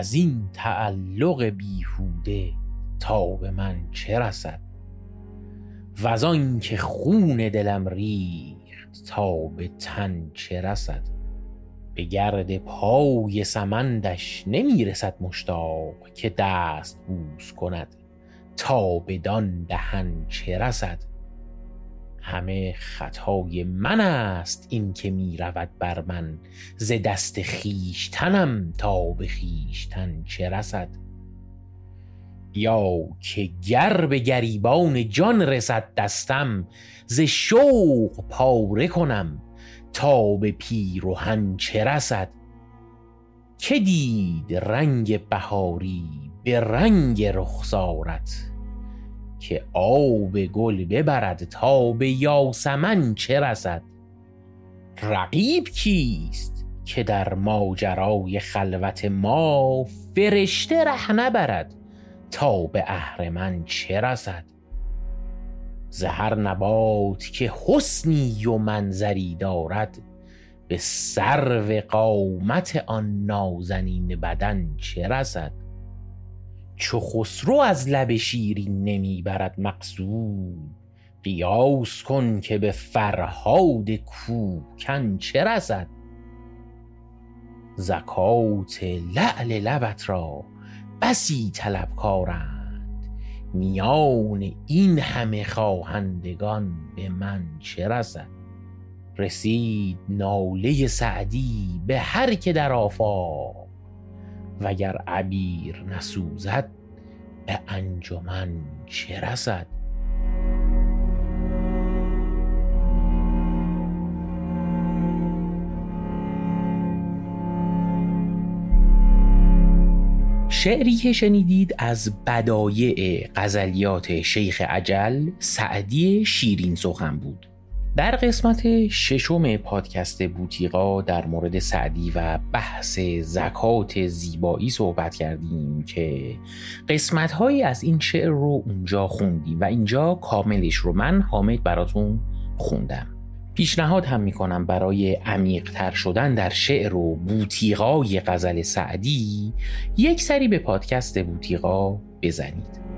از این تعلق بیهوده تا به من چه رسد؟ و آن که خون دلم ریخت تا به تن چه رسد؟ به گرد پای سمندش نمی رسد مشتاق که دست بوس کند تا بدان دهن چه رسد؟ همه خطای من است این که می رود بر من. ز دست خیشتنم تا به خیشتن چه رسد؟ یا که گر به گریبان جان رسد دستم ز شوق پاره کنم تا به پیرهن چه رسد؟ که دید رنگ بهاری به رنگ رخسارت؟ که آب گل ببرد تا به یاسمن چه رسد؟ رقیب کیست که در ماجرای خلوت ما فرشته ره نبرد تا به اهرمن چه رسد؟ ز هر نبات که حسنی و منظری دارد به سرو قامت آن نازنین بدن چه رسد؟ چو خسرو از لب شیرین نمی برد مقصود. قیاس کن که به فرهاد کوکن چه رسد؟ زکات لعل لبت را بسی طلبکارند میان این همه خواهندگان به من چه رسد؟ رسید ناله سعدی به هر که در آفاق. وگر عبیر نسوزد به انجمن چه رسد؟ شعری که شنیدید از بدایع غزلیات شیخ عجل سعدی شیرین سخن بود. در قسمت ششم پادکست بوتیقا در مورد سعدی و بحث زکات زیبایی صحبت کردیم که قسمت هایی از این شعر رو اونجا خوندیم و اینجا کاملش رو من حامد براتون خوندم. پیشنهاد هم می‌کنم برای عمیقتر شدن در شعر و بوتیقای غزل سعدی یک سری به پادکست بوتیقا بزنید.